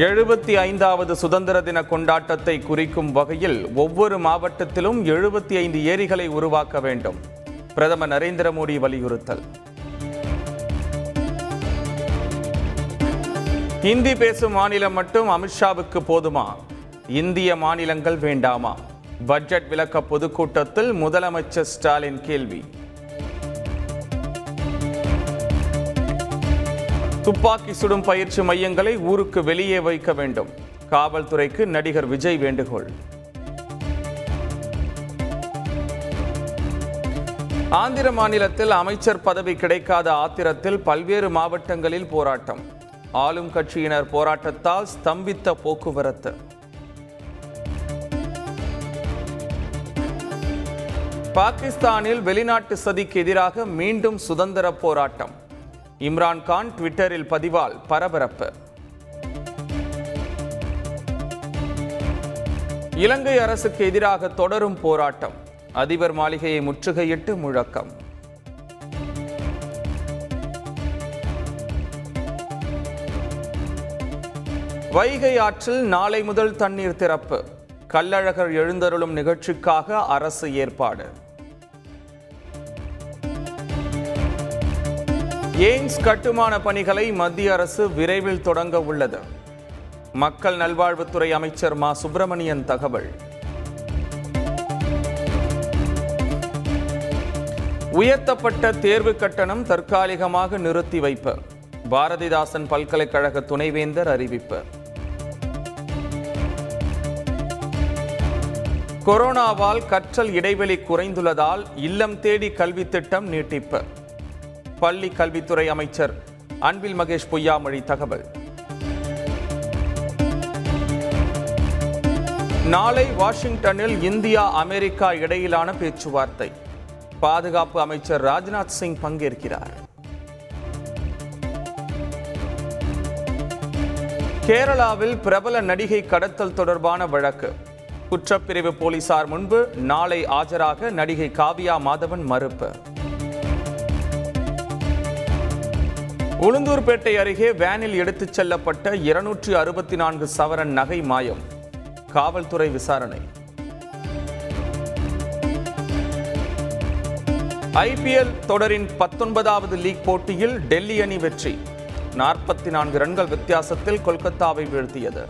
எழுபத்தி ஐந்தாவது சுதந்திர தின கொண்டாட்டத்தை குறிக்கும் வகையில் ஒவ்வொரு மாவட்டத்திலும் எழுபத்தி ஐந்து ஏரிகளை உருவாக்க வேண்டும். பிரதமர் நரேந்திர மோடி வலியுறுத்தல். ஹிந்தி பேசும் மாநிலம் மட்டும் அமித்ஷாவுக்கு போதுமா? இந்திய மாநிலங்கள் வேண்டாமா? பட்ஜெட் விளக்க பொதுக்கூட்டத்தில் முதலமைச்சர் ஸ்டாலின் கேள்வி. துப்பாக்கி சுடும் பயிற்சி மையங்களை ஊருக்கு வெளியே வைக்க வேண்டும். காவல்துறைக்கு நடிகர் விஜய் வேண்டுகோள். ஆந்திர மாநிலத்தில் அமைச்சர் பதவி கிடைக்காத ஆத்திரத்தில் பல்வேறு மாவட்டங்களில் போராட்டம். ஆளும் கட்சியினர் போராட்டத்தால் ஸ்தம்பித்த போக்குவரத்து. பாகிஸ்தானில் வெளிநாட்டு சதிக்கு எதிராக மீண்டும் சுதந்திர போராட்டம். இம்ரான்கான் ட்விட்டரில் பதிவால் பரபரப்பு. இலங்கை அரசுக்கு எதிராக தொடரும் போராட்டம். அதிபர் மாளிகையை முற்றுகையிட்டு முழக்கம். வைகை ஆற்றில் நாளை முதல் தண்ணீர் திறப்பு. கள்ளழகர் எழுந்தருளும் நிகழ்ச்சிக்காக அரசு ஏற்பாடு. எய்ம்ஸ் கட்டுமான பணிகளை மத்திய அரசு விரைவில் தொடங்க உள்ளது. மக்கள் நல்வாழ்வுத்துறை அமைச்சர் மா. சுப்பிரமணியன் தகவல். உயர்த்தப்பட்ட தேர்வு கட்டணம் தற்காலிகமாக நிறுத்தி வைப்பு. பாரதிதாசன் பல்கலைக்கழக துணைவேந்தர் அறிவிப்பு. கொரோனாவால் கற்றல் இடைவெளி குறைந்துள்ளதால் இல்லம் தேடி கல்வி திட்டம் நீட்டிப்பு. பள்ளி கல்வித்துறை அமைச்சர் அன்பில் மகேஷ் பொய்யாமொழி தகவல். நாளை வாஷிங்டனில் இந்தியா அமெரிக்கா இடையிலான பேச்சுவார்த்தை. பாதுகாப்பு அமைச்சர் ராஜ்நாத் சிங் பங்கேற்கிறார். கேரளாவில் பிரபல நடிகை கடத்தல் தொடர்பான வழக்கு. குற்றப்பிரிவு போலீசார் முன்பு நாளை ஆஜராக நடிகை காவியா மாதவன் மறுப்பு. உளுந்தூர்பேட்டை அருகே வேனில் எடுத்துச் செல்லப்பட்ட இருநூற்றி அறுபத்தி நான்கு சவரன் நகை மாயம். காவல்துறை விசாரணை. ஐபிஎல் தொடரின் பத்தொன்பதாவது லீக் போட்டியில் டெல்லி அணி வெற்றி. நாற்பத்தி நான்கு ரன்கள் வித்தியாசத்தில் கொல்கத்தாவை வீழ்த்தியது.